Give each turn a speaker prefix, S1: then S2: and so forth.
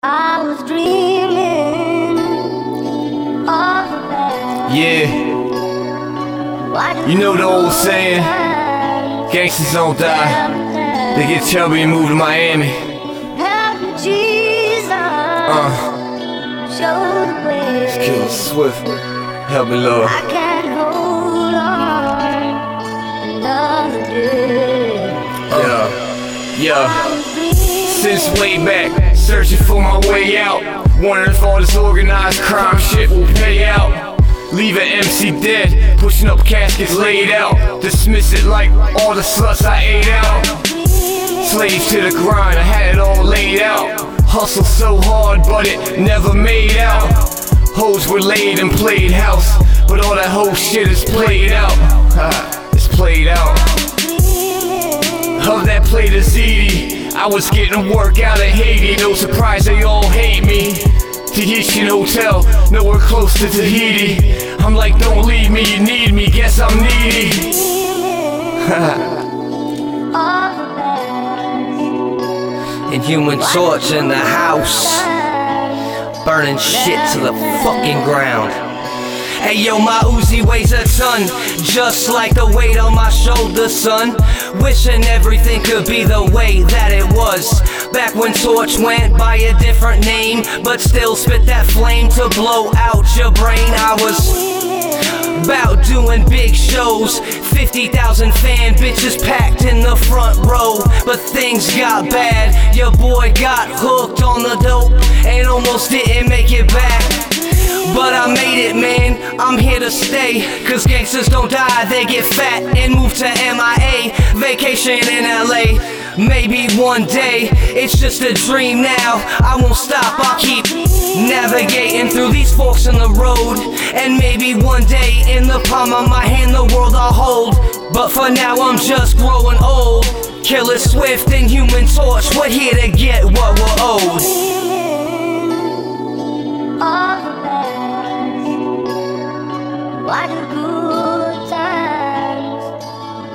S1: I was dreaming.
S2: Yeah, you know the old saying, gangsters don't die. They get chubby and move to Miami.
S1: Help me, Jesus.
S2: Uh,
S1: Show the way.
S2: Swift. Help me, Lord.
S1: I can't hold on another day.
S2: Yeah, yeah. Since way back, searching for my way out. Wondering if all this organized crime shit will pay out. Leave an MC dead, pushing up caskets laid out. Dismiss it like all the sluts I ate out. Slave to the grind, I had it all laid out. Hustle so hard, but it never made out. Hoes were laid and played house, but all that whole shit is played out. Ha, it's played out. Of that plate of ZD, I was getting work out of Haiti. No surprise they all hate me. Tahitian hotel, nowhere close to Tahiti. I'm like, don't leave me, you need me. Guess I'm needy.
S3: And human torch in the house, burning shit to the fucking ground. Hey yo, my Uzi weighs a ton, just like the weight on my shoulders, son. Wishing everything could be the way that it was. Back when Torch went by a different name, but still spit that flame to blow out your brain. I was about doing big shows. 50,000 fan bitches packed in the front row. But things got bad. Your boy got hooked on the dope and almost didn't make it back. I'm here to stay. Cause gangsters don't die, they get fat and move to MIA. Vacation in LA. Maybe one day, it's just a dream now. I won't stop, I'll keep navigating through these forks in the road. And maybe one day, in the palm of my hand, the world I'll hold. But for now, I'm just growing old. Killer Swift and Human Torch, we're here to get what we're owed.